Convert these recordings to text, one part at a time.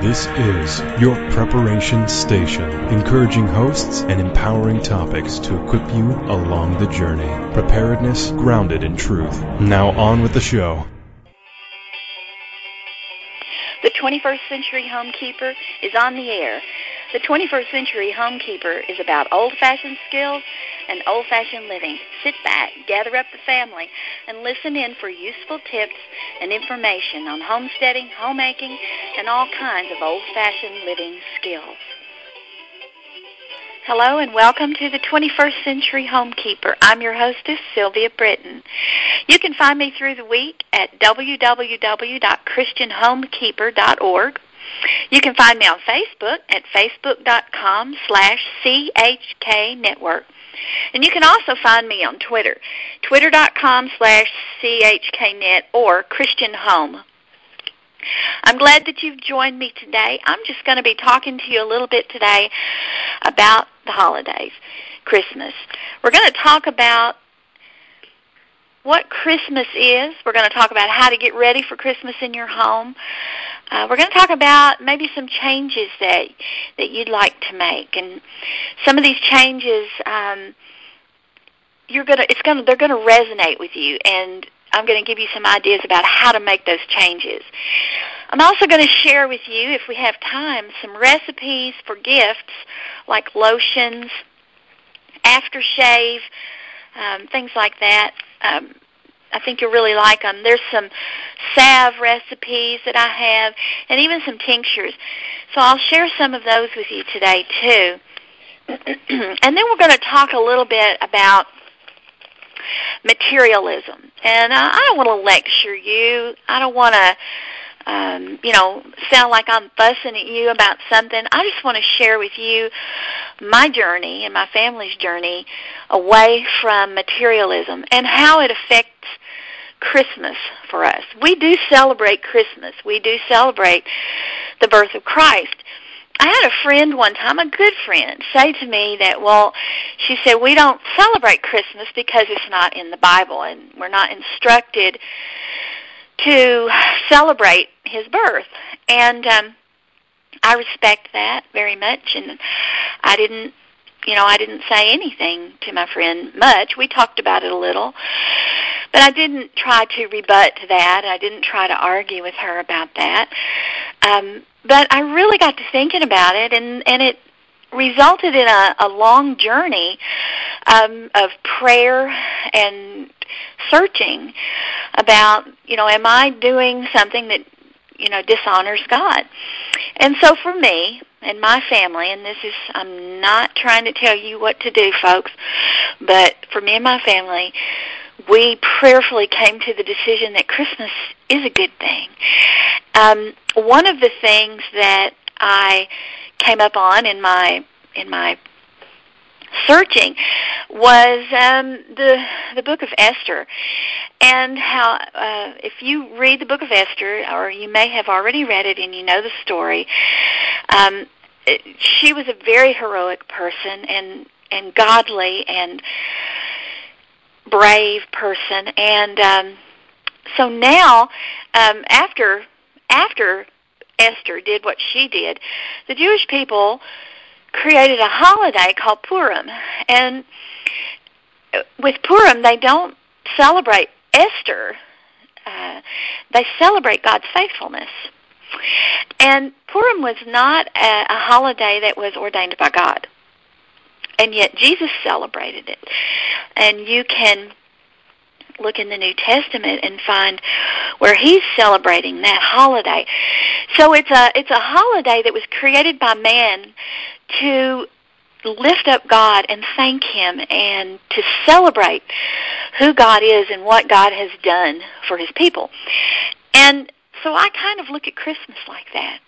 This is your preparation station, encouraging hosts and empowering topics to equip you along the journey. Preparedness grounded in truth. Now on with the show. The 21st Century Homekeeper is on the air. The 21st Century Homekeeper is about old-fashioned skills and old-fashioned living. Sit back, gather up the family, and listen in for useful tips and information on homesteading, homemaking, and all kinds of old-fashioned living skills. Hello and welcome to the 21st Century Homekeeper. I'm your hostess, Sylvia Britton. You can find me through the week at www.christianhomekeeper.org. You can find me on Facebook at facebook.com slash CHK Network. And you can also find me on Twitter, twitter.com slash CHKNet or Christian Home. I'm glad that you've joined me today. I'm just going to be talking to you a little bit today about the holidays, Christmas. We're going to talk about what Christmas is. We're going to talk about how to get ready for Christmas in your home. Uh, we're going to talk about maybe some changes that that you'd like to make, and some of these changes um, you're going to it's going to they're going to resonate with you, and I'm going to give you some ideas about how to make those changes. I'm also going to share with you, if we have time, some recipes for gifts like lotions, aftershave, um, things like that. Um, I think you'll really like them. There's some salve recipes that I have, and even some tinctures. So I'll share some of those with you today too. and then we're going to talk a little bit about materialism. And uh, I don't want to lecture you. I don't want to um, you know, sound like I'm fussing at you about something. I just want to share with you my journey and my family's journey away from materialism and how it affects Christmas for us. We do celebrate Christmas. We do celebrate the birth of Christ. I had a friend one time, a good friend, say to me that, well, she said, we don't celebrate Christmas because it's not in the Bible and we're not instructed to celebrate his birth. And um, I respect that very much, and I didn't, you know, I didn't say anything to my friend much. We talked about it a little, but I didn't try to rebut that. I didn't try to argue with her about that. Um, but I really got to thinking about it, and and it resulted in a, a long journey um, of prayer and searching about, you know, am I doing something that, you know, dishonors God? And so for me and my family, and this is, I'm not trying to tell you what to do, folks, but for me and my family, we prayerfully came to the decision that Christmas is a good thing. Um, one of the things that I came up on in my in my searching was um, the the book of Esther, and how uh, if you read the book of Esther, or you may have already read it and you know the story, um, she was a very heroic person and and godly and brave person, and um, so now um, after after Esther did what she did, the Jewish people created a holiday called Purim. And with Purim, they don't celebrate Esther. Uh, they celebrate God's faithfulness. And Purim was not a, a holiday that was ordained by God. And yet Jesus celebrated it. And you can look in the New Testament and find where he's celebrating that holiday. So it's a it's a holiday that was created by man to lift up God and thank Him and to celebrate who God is and what God has done for His people. And so I kind of look at Christmas like that.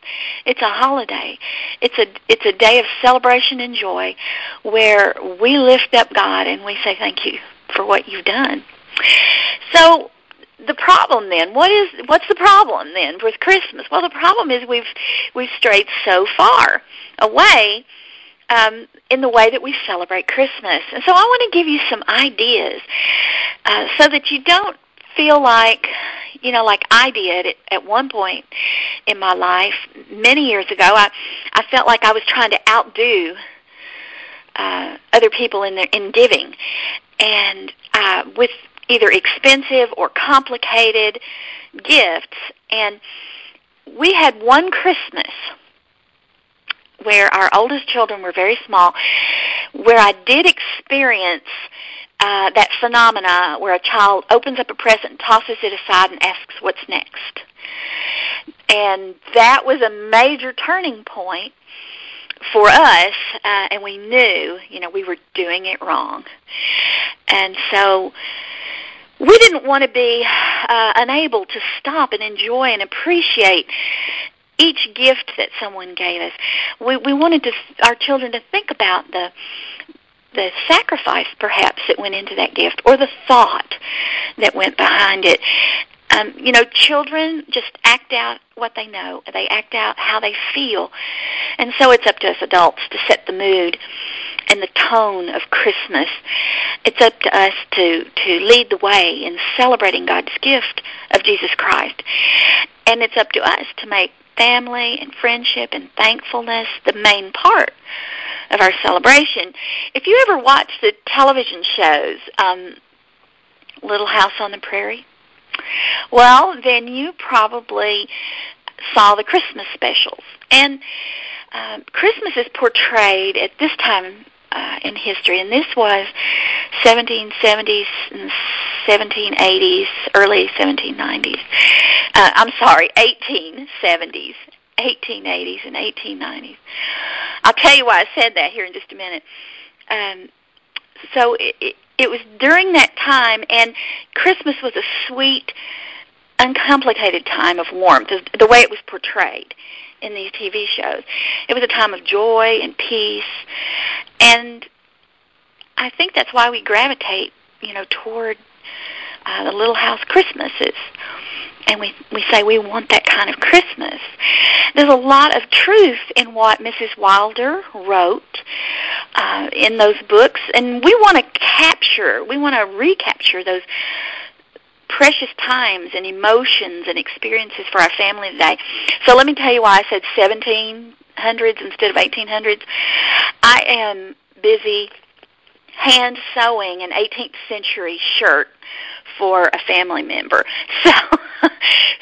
It's a holiday. It's a it's a day of celebration and joy where we lift up God and we say thank you for what you've done. So the problem then what is what's the problem then with christmas? Well the problem is we've we've strayed so far away um, in the way that we celebrate christmas. And so i want to give you some ideas uh, so that you don't feel like, you know, like I did at, at one point in my life many years ago, I I felt like I was trying to outdo uh, other people in their in giving, and uh, with either expensive or complicated gifts. And we had one Christmas where our oldest children were very small, where I did experience uh, that phenomena where a child opens up a present, tosses it aside, and asks, "What's next?" And that was a major turning point for us, uh, and we knew, you know, we were doing it wrong. And so we didn't want to be uh, unable to stop and enjoy and appreciate each gift that someone gave us. We we wanted to our children to think about the the sacrifice perhaps that went into that gift or the thought that went behind it um, you know, children just act out what they know. They act out how they feel. And so it's up to us adults to set the mood and the tone of Christmas. It's up to us to, to lead the way in celebrating God's gift of Jesus Christ. And it's up to us to make family and friendship and thankfulness the main part of our celebration. If you ever watch the television shows, um, Little House on the Prairie, well, then you probably saw the Christmas specials. And uh, Christmas is portrayed at this time uh, in history, and this was 1770s and 1780s, early 1790s. Uh, I'm sorry, 1870s, 1880s, and 1890s. I'll tell you why I said that here in just a minute. Um, so it, it was during that time, and Christmas was a sweet, uncomplicated time of warmth, the way it was portrayed in these TV shows. It was a time of joy and peace, and I think that's why we gravitate, you know, toward uh, the Little House Christmases and we we say we want that kind of Christmas. There's a lot of truth in what Mrs. Wilder wrote uh, in those books, and we want to capture, we want to recapture those precious times and emotions and experiences for our family today. So let me tell you why I said 1700s instead of 1800s. I am busy hand sewing an 18th century shirt for a family member. So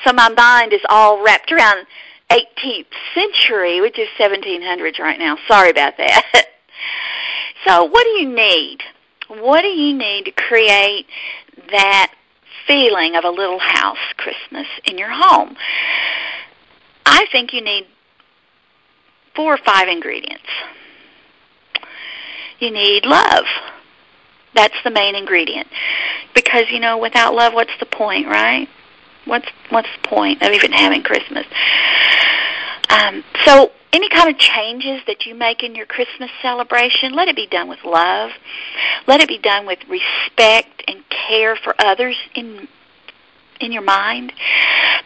so my mind is all wrapped around 18th century, which is 1700s right now. Sorry about that. so what do you need? What do you need to create that feeling of a little house Christmas in your home? I think you need four or five ingredients. You need love. That's the main ingredient. Because, you know, without love, what's the point, right? What's what's the point of even having Christmas? Um, so any kind of changes that you make in your Christmas celebration, let it be done with love. Let it be done with respect and care for others in in your mind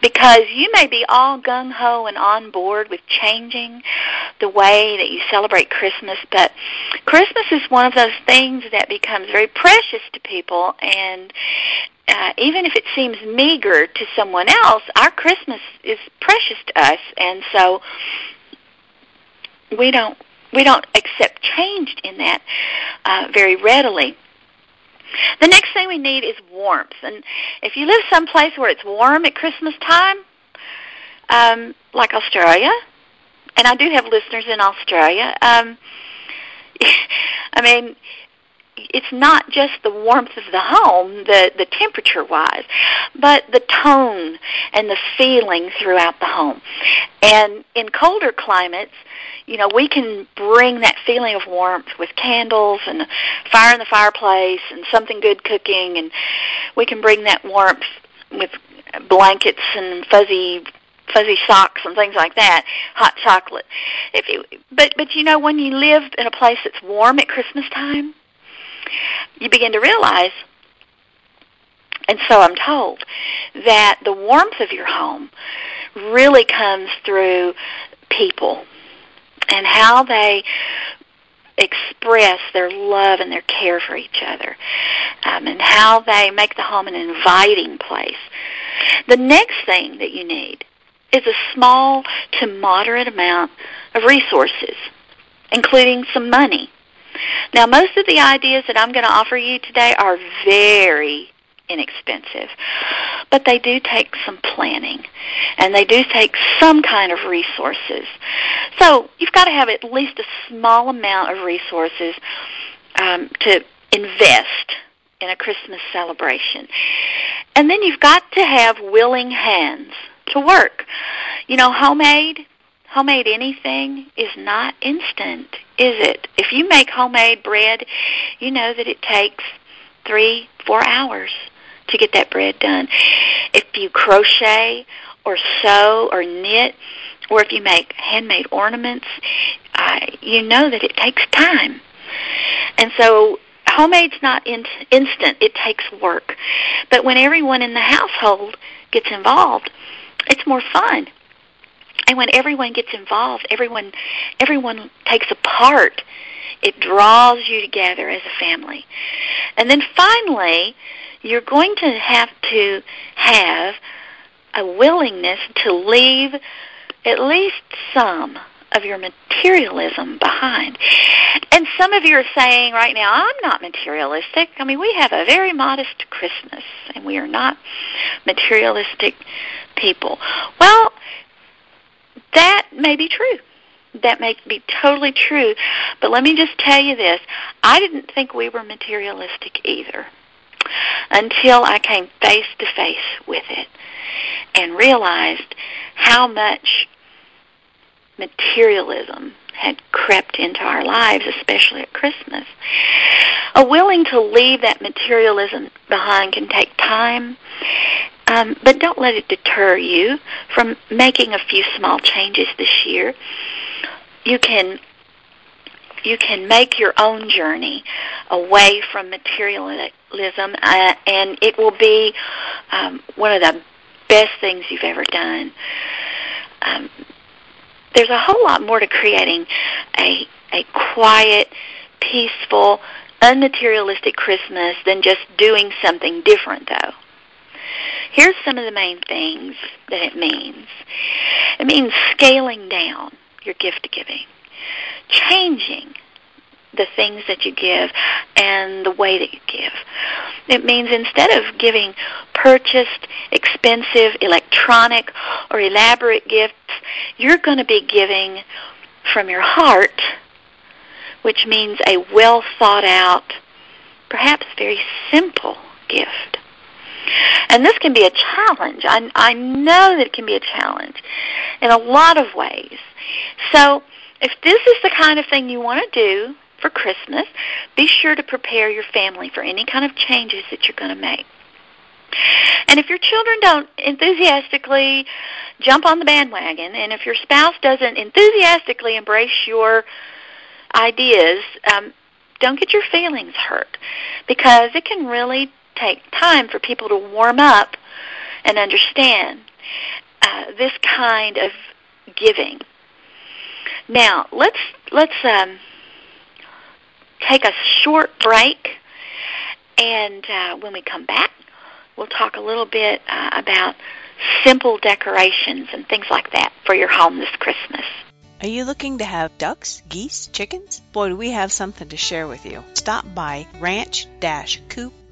because you may be all gung ho and on board with changing the way that you celebrate Christmas, but Christmas is one of those things that becomes very precious to people and uh, even if it seems meager to someone else, our Christmas is precious to us, and so we don't we don't accept change in that uh, very readily. The next thing we need is warmth. And if you live someplace where it's warm at Christmas time, um, like Australia, and I do have listeners in Australia, um, I mean, it's not just the warmth of the home, the the temperature wise, but the tone and the feeling throughout the home. And in colder climates, you know, we can bring that feeling of warmth with candles and fire in the fireplace and something good cooking and we can bring that warmth with blankets and fuzzy fuzzy socks and things like that, hot chocolate. If you but but you know when you live in a place that's warm at Christmas time, you begin to realize, and so I'm told, that the warmth of your home really comes through people and how they express their love and their care for each other, um, and how they make the home an inviting place. The next thing that you need is a small to moderate amount of resources, including some money. Now, most of the ideas that I'm going to offer you today are very inexpensive, but they do take some planning and they do take some kind of resources. So you've got to have at least a small amount of resources um, to invest in a Christmas celebration. And then you've got to have willing hands to work. You know, homemade homemade anything is not instant, is it? If you make homemade bread, you know that it takes three, four hours to get that bread done. If you crochet or sew or knit, or if you make handmade ornaments, uh, you know that it takes time. And so homemade's not in- instant, it takes work. But when everyone in the household gets involved, it's more fun. And when everyone gets involved, everyone everyone takes a part. It draws you together as a family. And then finally, you're going to have to have a willingness to leave at least some of your materialism behind. And some of you are saying right now, I'm not materialistic. I mean, we have a very modest Christmas, and we are not materialistic people. Well, that may be true. That may be totally true. But let me just tell you this I didn't think we were materialistic either until I came face to face with it and realized how much materialism had crept into our lives, especially at Christmas. A willing to leave that materialism behind can take time, um, but don't let it deter you from making a few small changes this year. You can you can make your own journey away from materialism, uh, and it will be um, one of the best things you've ever done. Um, there's a whole lot more to creating a a quiet, peaceful, unmaterialistic Christmas than just doing something different, though. Here's some of the main things that it means. It means scaling down your gift giving changing the things that you give and the way that you give. It means instead of giving purchased, expensive, electronic, or elaborate gifts, you're going to be giving from your heart, which means a well thought out, perhaps very simple gift. And this can be a challenge. I, I know that it can be a challenge in a lot of ways. So if this is the kind of thing you want to do for Christmas, be sure to prepare your family for any kind of changes that you're going to make. And if your children don't enthusiastically jump on the bandwagon, and if your spouse doesn't enthusiastically embrace your ideas, um, don't get your feelings hurt because it can really take time for people to warm up and understand uh, this kind of giving. Now let's let's um, take a short break, and uh, when we come back, we'll talk a little bit uh, about simple decorations and things like that for your home this Christmas. Are you looking to have ducks, geese, chickens? Boy, do we have something to share with you. Stop by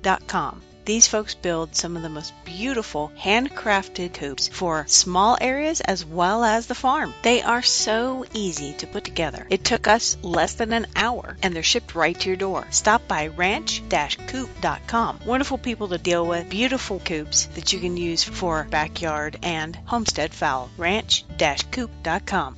ranch-coop.com. These folks build some of the most beautiful handcrafted coops for small areas as well as the farm. They are so easy to put together. It took us less than an hour and they're shipped right to your door. Stop by ranch-coop.com. Wonderful people to deal with, beautiful coops that you can use for backyard and homestead fowl. ranch-coop.com.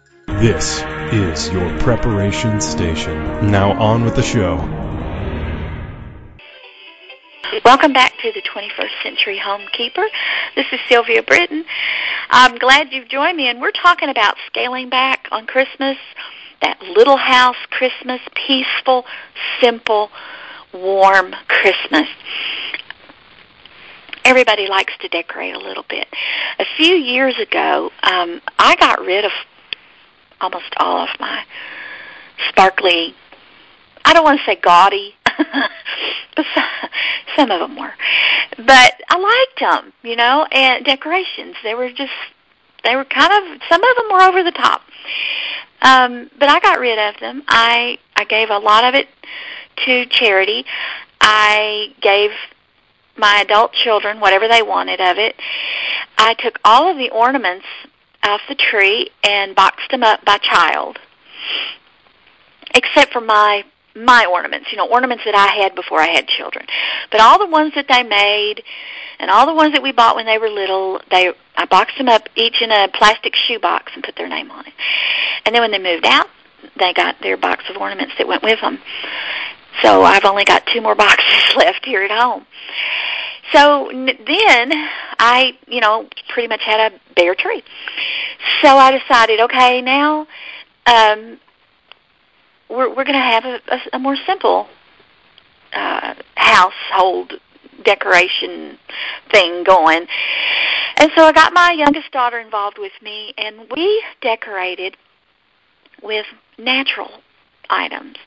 This is your preparation station. Now on with the show. Welcome back to the 21st Century Homekeeper. This is Sylvia Britton. I'm glad you've joined me, and we're talking about scaling back on Christmas, that little house Christmas, peaceful, simple, warm Christmas. Everybody likes to decorate a little bit. A few years ago, um, I got rid of almost all of my sparkly, I don't want to say gaudy, but some of them were. But I liked them, you know, and decorations. They were just, they were kind of, some of them were over the top. Um, but I got rid of them. I I gave a lot of it to charity. I gave my adult children whatever they wanted of it. I took all of the ornaments off the tree and boxed them up by child, except for my my ornaments, you know, ornaments that I had before I had children. But all the ones that they made and all the ones that we bought when they were little, they I boxed them up each in a plastic shoe box and put their name on it. And then when they moved out, they got their box of ornaments that went with them. So I've only got two more boxes left here at home. So then I, you know, pretty much had a bare tree. So I decided, okay, now um, we're we're going to have a, a, a more simple uh, household decoration thing going. And so I got my youngest daughter involved with me, and we decorated with natural items,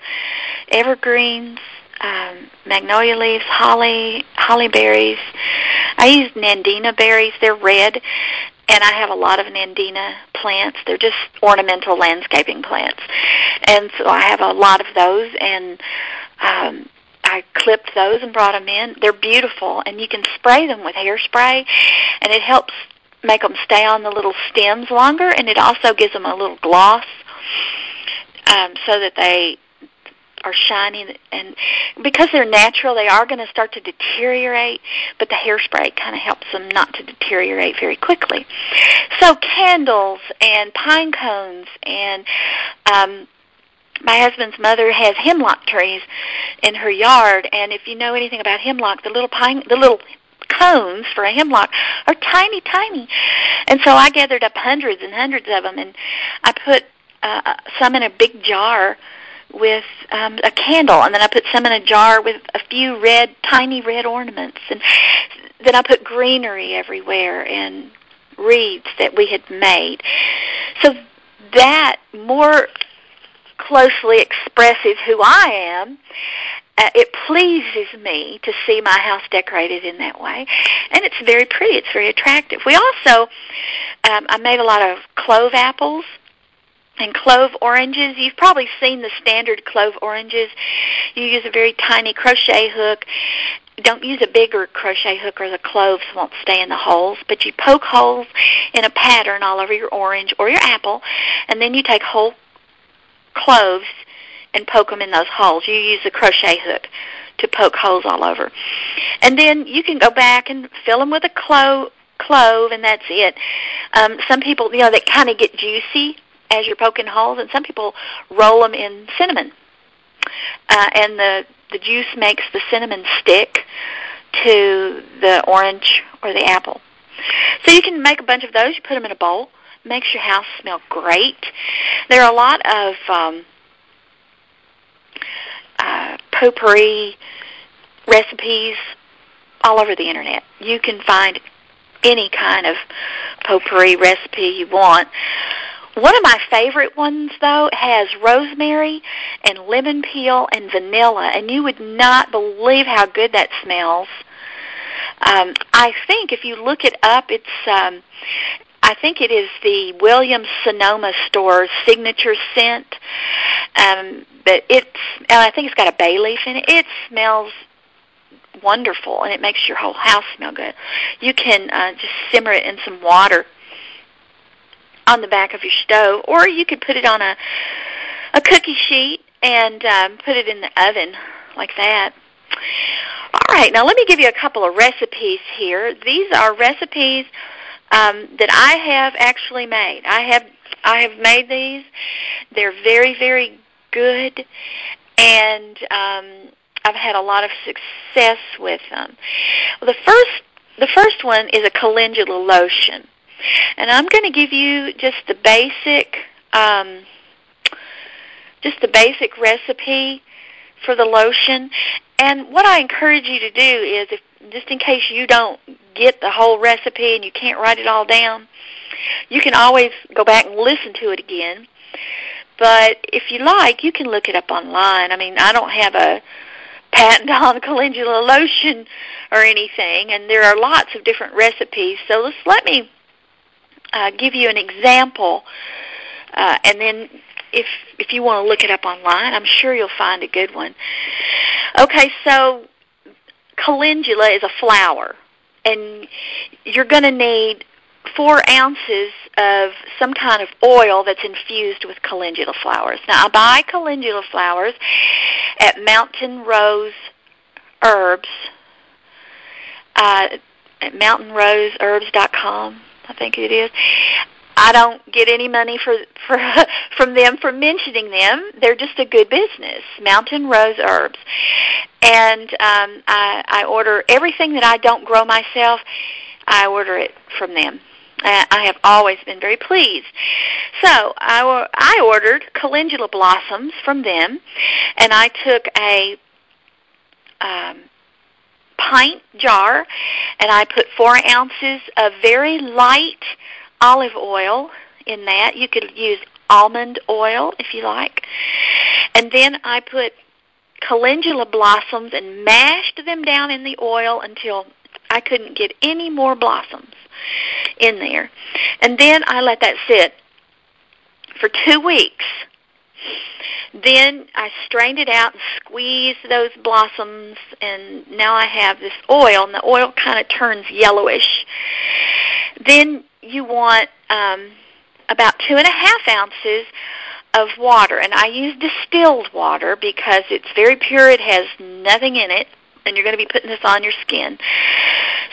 evergreens, um, magnolia leaves, holly, holly berries. I use nandina berries. They're red, and I have a lot of nandina plants. They're just ornamental landscaping plants, and so I have a lot of those. And um, I clipped those and brought them in. They're beautiful, and you can spray them with hairspray, and it helps make them stay on the little stems longer, and it also gives them a little gloss um, so that they are shiny and because they're natural they are going to start to deteriorate but the hairspray kind of helps them not to deteriorate very quickly. So candles and pine cones and um my husband's mother has hemlock trees in her yard and if you know anything about hemlock the little pine the little cones for a hemlock are tiny tiny. And so i gathered up hundreds and hundreds of them and i put uh, some in a big jar with um, a candle, and then I put some in a jar with a few red, tiny red ornaments, and then I put greenery everywhere and wreaths that we had made. So that more closely expresses who I am. Uh, it pleases me to see my house decorated in that way, and it's very pretty. It's very attractive. We also, um, I made a lot of clove apples and clove oranges. You've probably seen the standard clove oranges. You use a very tiny crochet hook. Don't use a bigger crochet hook or the cloves won't stay in the holes, but you poke holes in a pattern all over your orange or your apple, and then you take whole cloves and poke them in those holes. You use the crochet hook to poke holes all over. And then you can go back and fill them with a clove clove and that's it. Um, some people, you know, they kind of get juicy as you're poking holes, and some people roll them in cinnamon, uh, and the the juice makes the cinnamon stick to the orange or the apple. So you can make a bunch of those. You put them in a bowl. Makes your house smell great. There are a lot of um, uh, potpourri recipes all over the internet. You can find any kind of potpourri recipe you want. One of my favorite ones, though, has rosemary and lemon peel and vanilla, and you would not believe how good that smells. Um, I think if you look it up, it's um, I think it is the Williams Sonoma store's signature scent. Um, but it's and I think it's got a bay leaf in it. It smells wonderful, and it makes your whole house smell good. You can uh, just simmer it in some water on the back of your stove, or you could put it on a a cookie sheet and um, put it in the oven like that. All right, now let me give you a couple of recipes here. These are recipes um, that I have actually made. I have I have made these. They're very very good, and um, I've had a lot of success with them. Well, the first the first one is a calendula lotion, and I'm going to give you just the basic um, just the basic recipe for the lotion. And what I encourage you to do is, if just in case you don't get the whole recipe and you can't write it all down, you can always go back and listen to it again. But if you like, you can look it up online. I mean, I don't have a patent on calendula lotion or anything, and there are lots of different recipes. So let's let me uh, give you an example, uh, and then if if you want to look it up online, I'm sure you'll find a good one. Okay, so calendula is a flower, and you're going to need four ounces of some kind of oil that's infused with calendula flowers. Now, I buy calendula flowers at Mountain Rose Herbs uh, at mountainroseherbs.com, I think it is. I don't get any money for for from them for mentioning them. They're just a good business, Mountain Rose Herbs, and um, I, I order everything that I don't grow myself. I order it from them. I have always been very pleased. So I, I ordered calendula blossoms from them, and I took a um, pint jar, and I put four ounces of very light olive oil in that. You could use almond oil if you like. And then I put calendula blossoms and mashed them down in the oil until I couldn't get any more blossoms in there. And then I let that sit for two weeks. Then I strained it out and squeezed those blossoms, and now I have this oil, and the oil kind of turns yellowish. Then you want um, about two and a half ounces of water, and I use distilled water because it's very pure. It has nothing in it, and you're going to be putting this on your skin.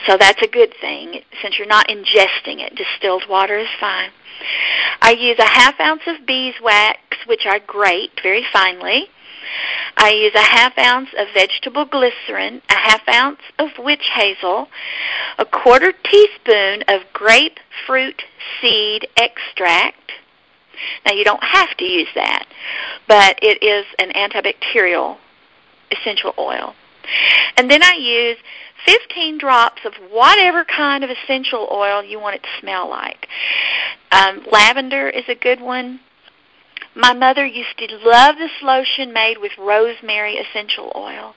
So that's a good thing since you're not ingesting it. Distilled water is fine. I use a half ounce of beeswax, which I grate very finely. I use a half ounce of vegetable glycerin, a half ounce of witch hazel, a quarter teaspoon of grapefruit seed extract. Now you don't have to use that, but it is an antibacterial essential oil. And then I use 15 drops of whatever kind of essential oil you want it to smell like. Um, lavender is a good one. My mother used to love this lotion made with rosemary essential oil.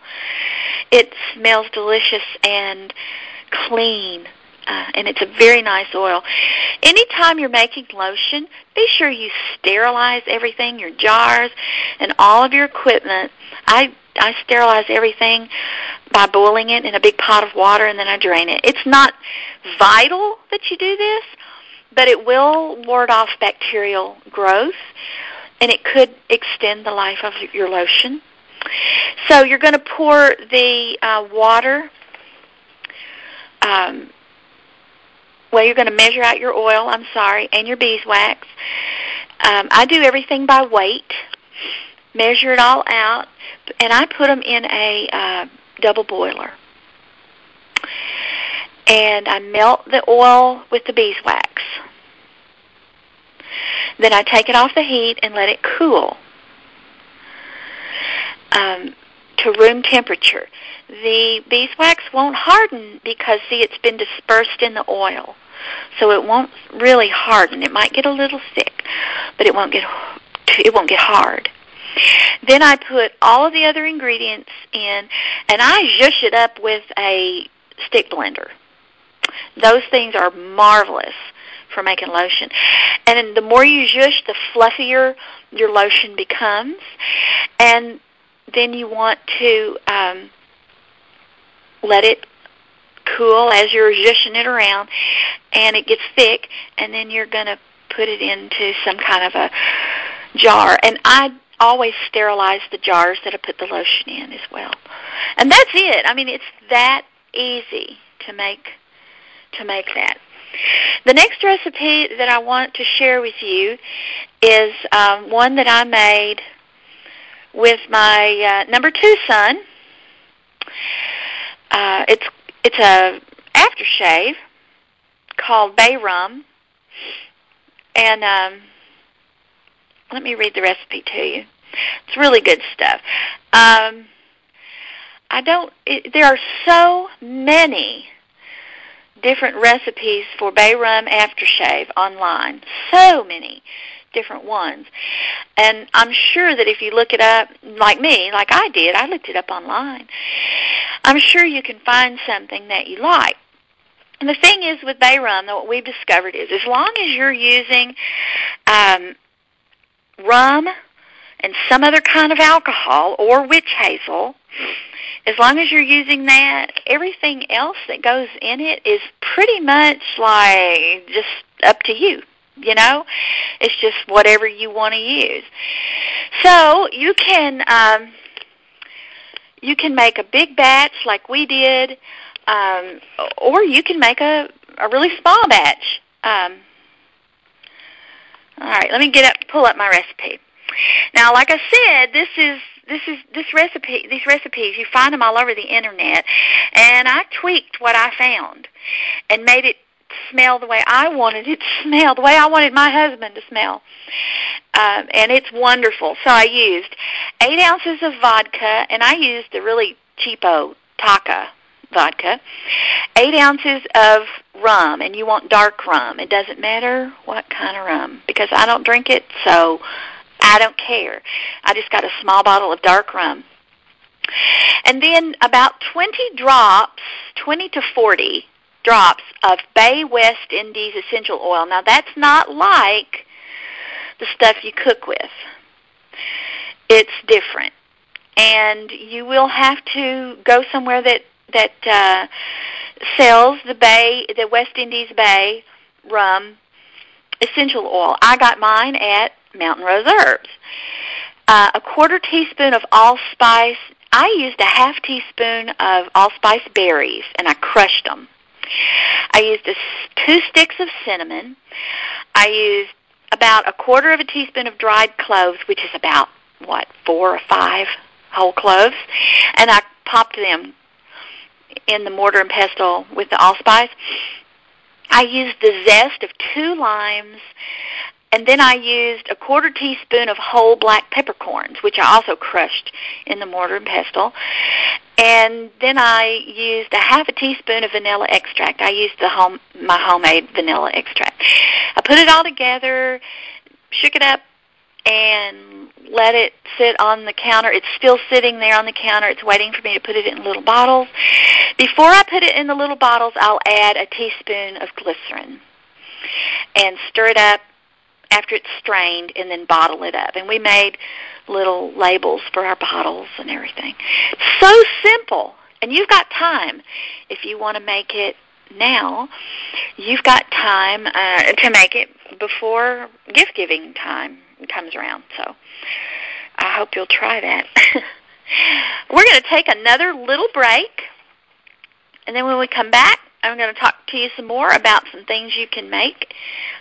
It smells delicious and clean. Uh, and it's a very nice oil. Anytime you're making lotion, be sure you sterilize everything, your jars, and all of your equipment. I I sterilize everything by boiling it in a big pot of water and then I drain it. It's not vital that you do this, but it will ward off bacterial growth and it could extend the life of your lotion. So you're going to pour the uh, water. Um, well, you're going to measure out your oil. I'm sorry, and your beeswax. Um, I do everything by weight. Measure it all out, and I put them in a uh, double boiler. And I melt the oil with the beeswax. Then I take it off the heat and let it cool um, to room temperature. The beeswax won't harden because, see, it's been dispersed in the oil. So it won't really harden. It might get a little thick, but it won't get it won't get hard. Then I put all of the other ingredients in, and I zhush it up with a stick blender. Those things are marvelous for making lotion. And the more you zhush, the fluffier your lotion becomes. And then you want to um, let it cool as you're zhushing it around, and it gets thick, and then you're going to put it into some kind of a jar. And I always sterilize the jars that I put the lotion in as well. And that's it. I mean, it's that easy to make to make that. The next recipe that I want to share with you is um, one that I made with my uh, number two son, Uh, it's it's a aftershave called Bay Rum, and um, let me read the recipe to you. It's really good stuff. Um, I don't. It, there are so many different recipes for bay rum aftershave online. So many different ones. And I'm sure that if you look it up, like me, like I did, I looked it up online. I'm sure you can find something that you like. And the thing is with bay rum, what we've discovered is as long as you're using um, rum and some other kind of alcohol or witch hazel, as long as you're using that, everything else that goes in it is pretty much like just up to you. You know, it's just whatever you want to use. So you can um, you can make a big batch like we did, um, or you can make a a really small batch. Um, all right, let me get up, pull up my recipe. Now, like I said, this is this is this recipe these recipes you find them all over the internet and i tweaked what i found and made it smell the way i wanted it to smell the way i wanted my husband to smell um, and it's wonderful so i used eight ounces of vodka and i used the really cheapo Taaka vodka eight ounces of rum and you want dark rum it doesn't matter what kind of rum because i don't drink it so I don't care. I just got a small bottle of dark rum. And then about 20 drops, 20 to 40 drops of Bay West Indies essential oil. Now that's not like the stuff you cook with. It's different. And you will have to go somewhere that that uh, sells the Bay, the West Indies Bay rum essential oil. I got mine at Mountain Rose Herbs. Uh, a quarter teaspoon of allspice. I used a half teaspoon of allspice berries, and I crushed them. I used a, two sticks of cinnamon. I used about a quarter of a teaspoon of dried cloves, which is about what four or five whole cloves, and I popped them in the mortar and pestle with the allspice. I used the zest of two limes, and then I used a quarter teaspoon of whole black peppercorns, which I also crushed in the mortar and pestle. And then I used a half a teaspoon of vanilla extract. I used the home my homemade vanilla extract. I put it all together, shook it up, and let it sit on the counter. It's still sitting there on the counter. It's waiting for me to put it in little bottles. Before I put it in the little bottles, I'll add a teaspoon of glycerin and stir it up after it's strained and then bottle it up. And we made little labels for our bottles and everything. So simple. And you've got time if you want to make it now. You've got time uh, to make it before gift giving time comes around. So I hope you'll try that. We're going to take another little break. And then when we come back, I'm going to talk to you some more about some things you can make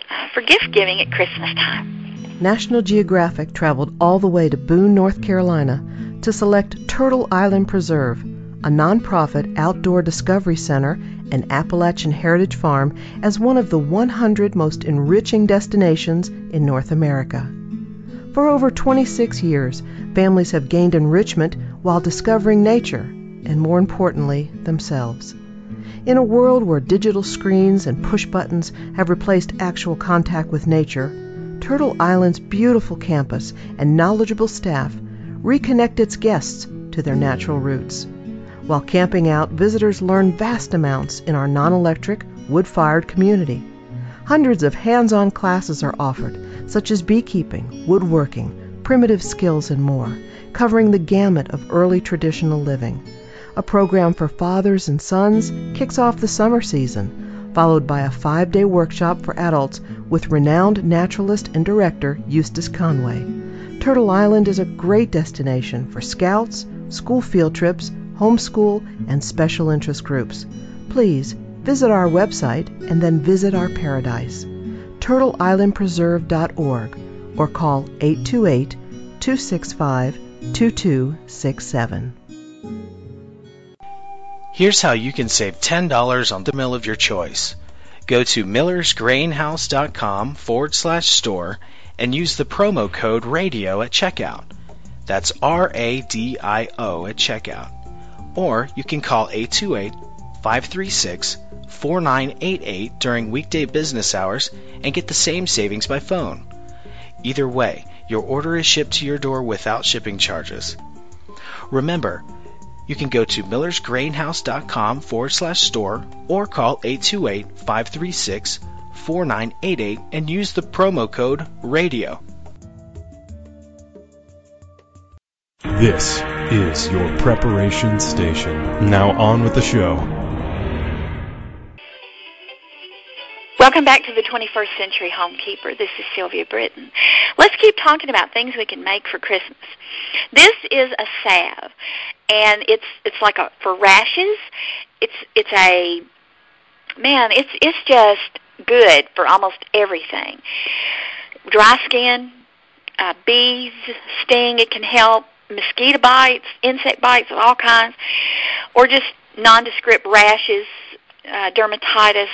uh, for gift giving at Christmas time. National Geographic traveled all the way to Boone, North Carolina to select Turtle Island Preserve, a nonprofit outdoor discovery center and Appalachian Heritage Farm, as one of the 100 most enriching destinations in North America. For over 26 years, families have gained enrichment while discovering nature, and more importantly, themselves. In a world where digital screens and push buttons have replaced actual contact with nature, Turtle Island's beautiful campus and knowledgeable staff reconnect its guests to their natural roots. While camping out, visitors learn vast amounts in our non electric, wood fired community. Hundreds of hands on classes are offered, such as beekeeping, woodworking, primitive skills, and more, covering the gamut of early traditional living a program for fathers and sons, kicks off the summer season, followed by a five day workshop for adults with renowned naturalist and director Eustace Conway. Turtle Island is a great destination for scouts, school field trips, homeschool, and special interest groups. Please visit our website and then visit our paradise, turtleislandpreserve.org, or call 828 265 2267. Here's how you can save $10 on the mill of your choice. Go to millersgrainhouse.com forward slash store and use the promo code RADIO at checkout. That's R A D I O at checkout. Or you can call 828 536 4988 during weekday business hours and get the same savings by phone. Either way, your order is shipped to your door without shipping charges. Remember, you can go to millersgrainhouse.com forward slash store or call 828 536 4988 and use the promo code RADIO. This is your preparation station. Now on with the show. Welcome back to the 21st Century Homekeeper. This is Sylvia Britton. Let's keep talking about things we can make for Christmas. This is a salve, and it's it's like a for rashes. It's it's a man. It's it's just good for almost everything. Dry skin, uh, bees sting. It can help mosquito bites, insect bites of all kinds, or just nondescript rashes, uh, dermatitis,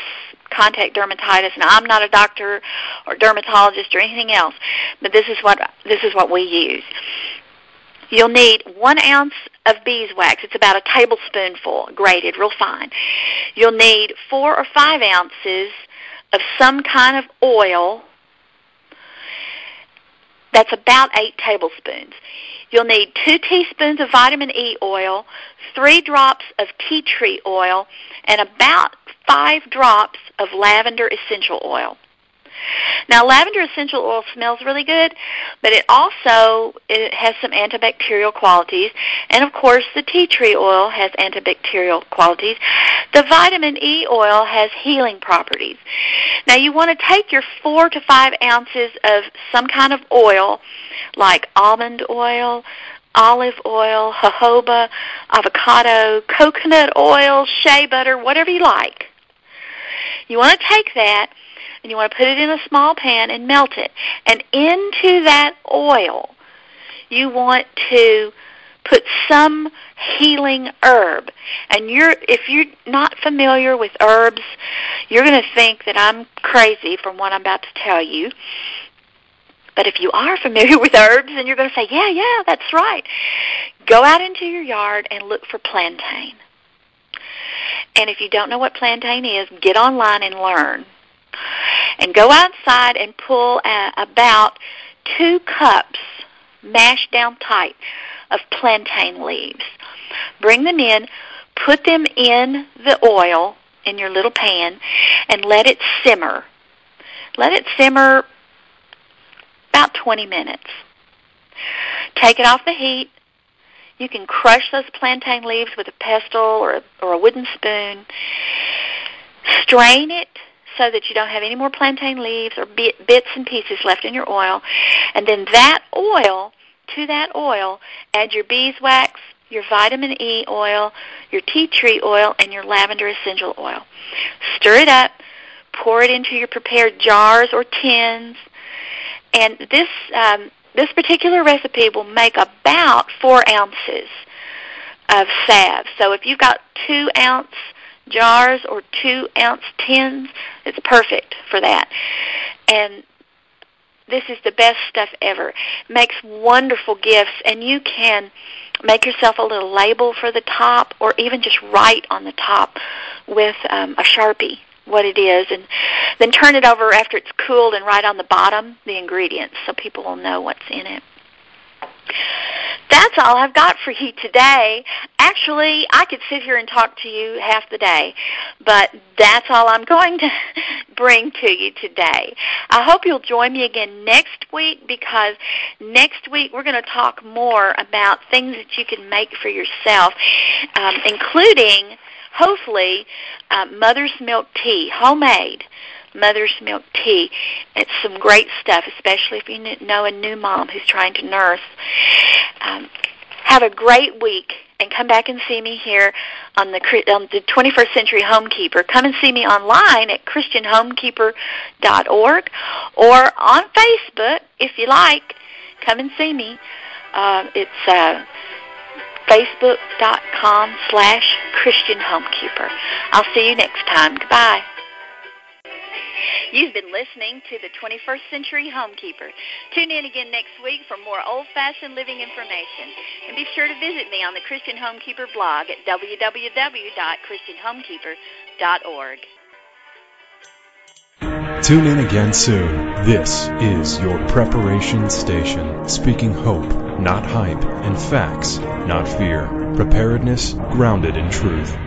contact dermatitis. and I'm not a doctor or dermatologist or anything else, but this is what this is what we use. You'll need one ounce of beeswax. It's about a tablespoonful, grated, real fine. You'll need four or five ounces of some kind of oil. That's about eight tablespoons. You'll need two teaspoons of vitamin E oil, three drops of tea tree oil, and about five drops of lavender essential oil. Now, lavender essential oil smells really good, but it also it has some antibacterial qualities, and of course, the tea tree oil has antibacterial qualities. The vitamin E oil has healing properties. Now, you want to take your four to five ounces of some kind of oil, like almond oil, olive oil, jojoba, avocado, coconut oil, shea butter, whatever you like. You want to take that and you want to put it in a small pan and melt it. And into that oil, you want to put some healing herb. And you're if you're not familiar with herbs, you're going to think that I'm crazy from what I'm about to tell you. But if you are familiar with herbs, and you're going to say, "Yeah, yeah, that's right." Go out into your yard and look for plantain. And if you don't know what plantain is, get online and learn. And go outside and pull a, about two cups, mashed down tight, of plantain leaves. Bring them in, put them in the oil in your little pan, and let it simmer. Let it simmer about 20 minutes. Take it off the heat. You can crush those plantain leaves with a pestle or a, or a wooden spoon. Strain it so that you don't have any more plantain leaves or bits and pieces left in your oil. And then that oil, to that oil, add your beeswax, your vitamin E oil, your tea tree oil, and your lavender essential oil. Stir it up, pour it into your prepared jars or tins, and this um, this particular recipe will make about four ounces of salve. So if you've got two ounce jars or two ounce tins, it's perfect for that. And this is the best stuff ever. Makes wonderful gifts, and you can make yourself a little label for the top, or even just write on the top with um, a sharpie what it is, and then turn it over after it's cooled and write on the bottom the ingredients so people will know what's in it. That's all I've got for you today. Actually, I could sit here and talk to you half the day, but that's all I'm going to bring to you today. I hope you'll join me again next week because next week we're going to talk more about things that you can make for yourself, um, including hopefully uh, mother's milk tea, homemade mother's milk tea. It's some great stuff, especially if you know a new mom who's trying to nurse. Um, have a great week and come back and see me here on the on the 21st Century Homekeeper. Come and see me online at christianhomekeeper.org or on Facebook if you like. Come and see me. Uh, it's uh, facebook.com slash Christian Homekeeper. I'll see you next time. Goodbye. You've been listening to the 21st Century Homekeeper. Tune in again next week for more old-fashioned living information. And be sure to visit me on the Christian Homekeeper blog at www.christianhomekeeper.org. Tune in again soon. This is your preparation station, speaking hope, not hype, and facts, not fear. Preparedness grounded in truth.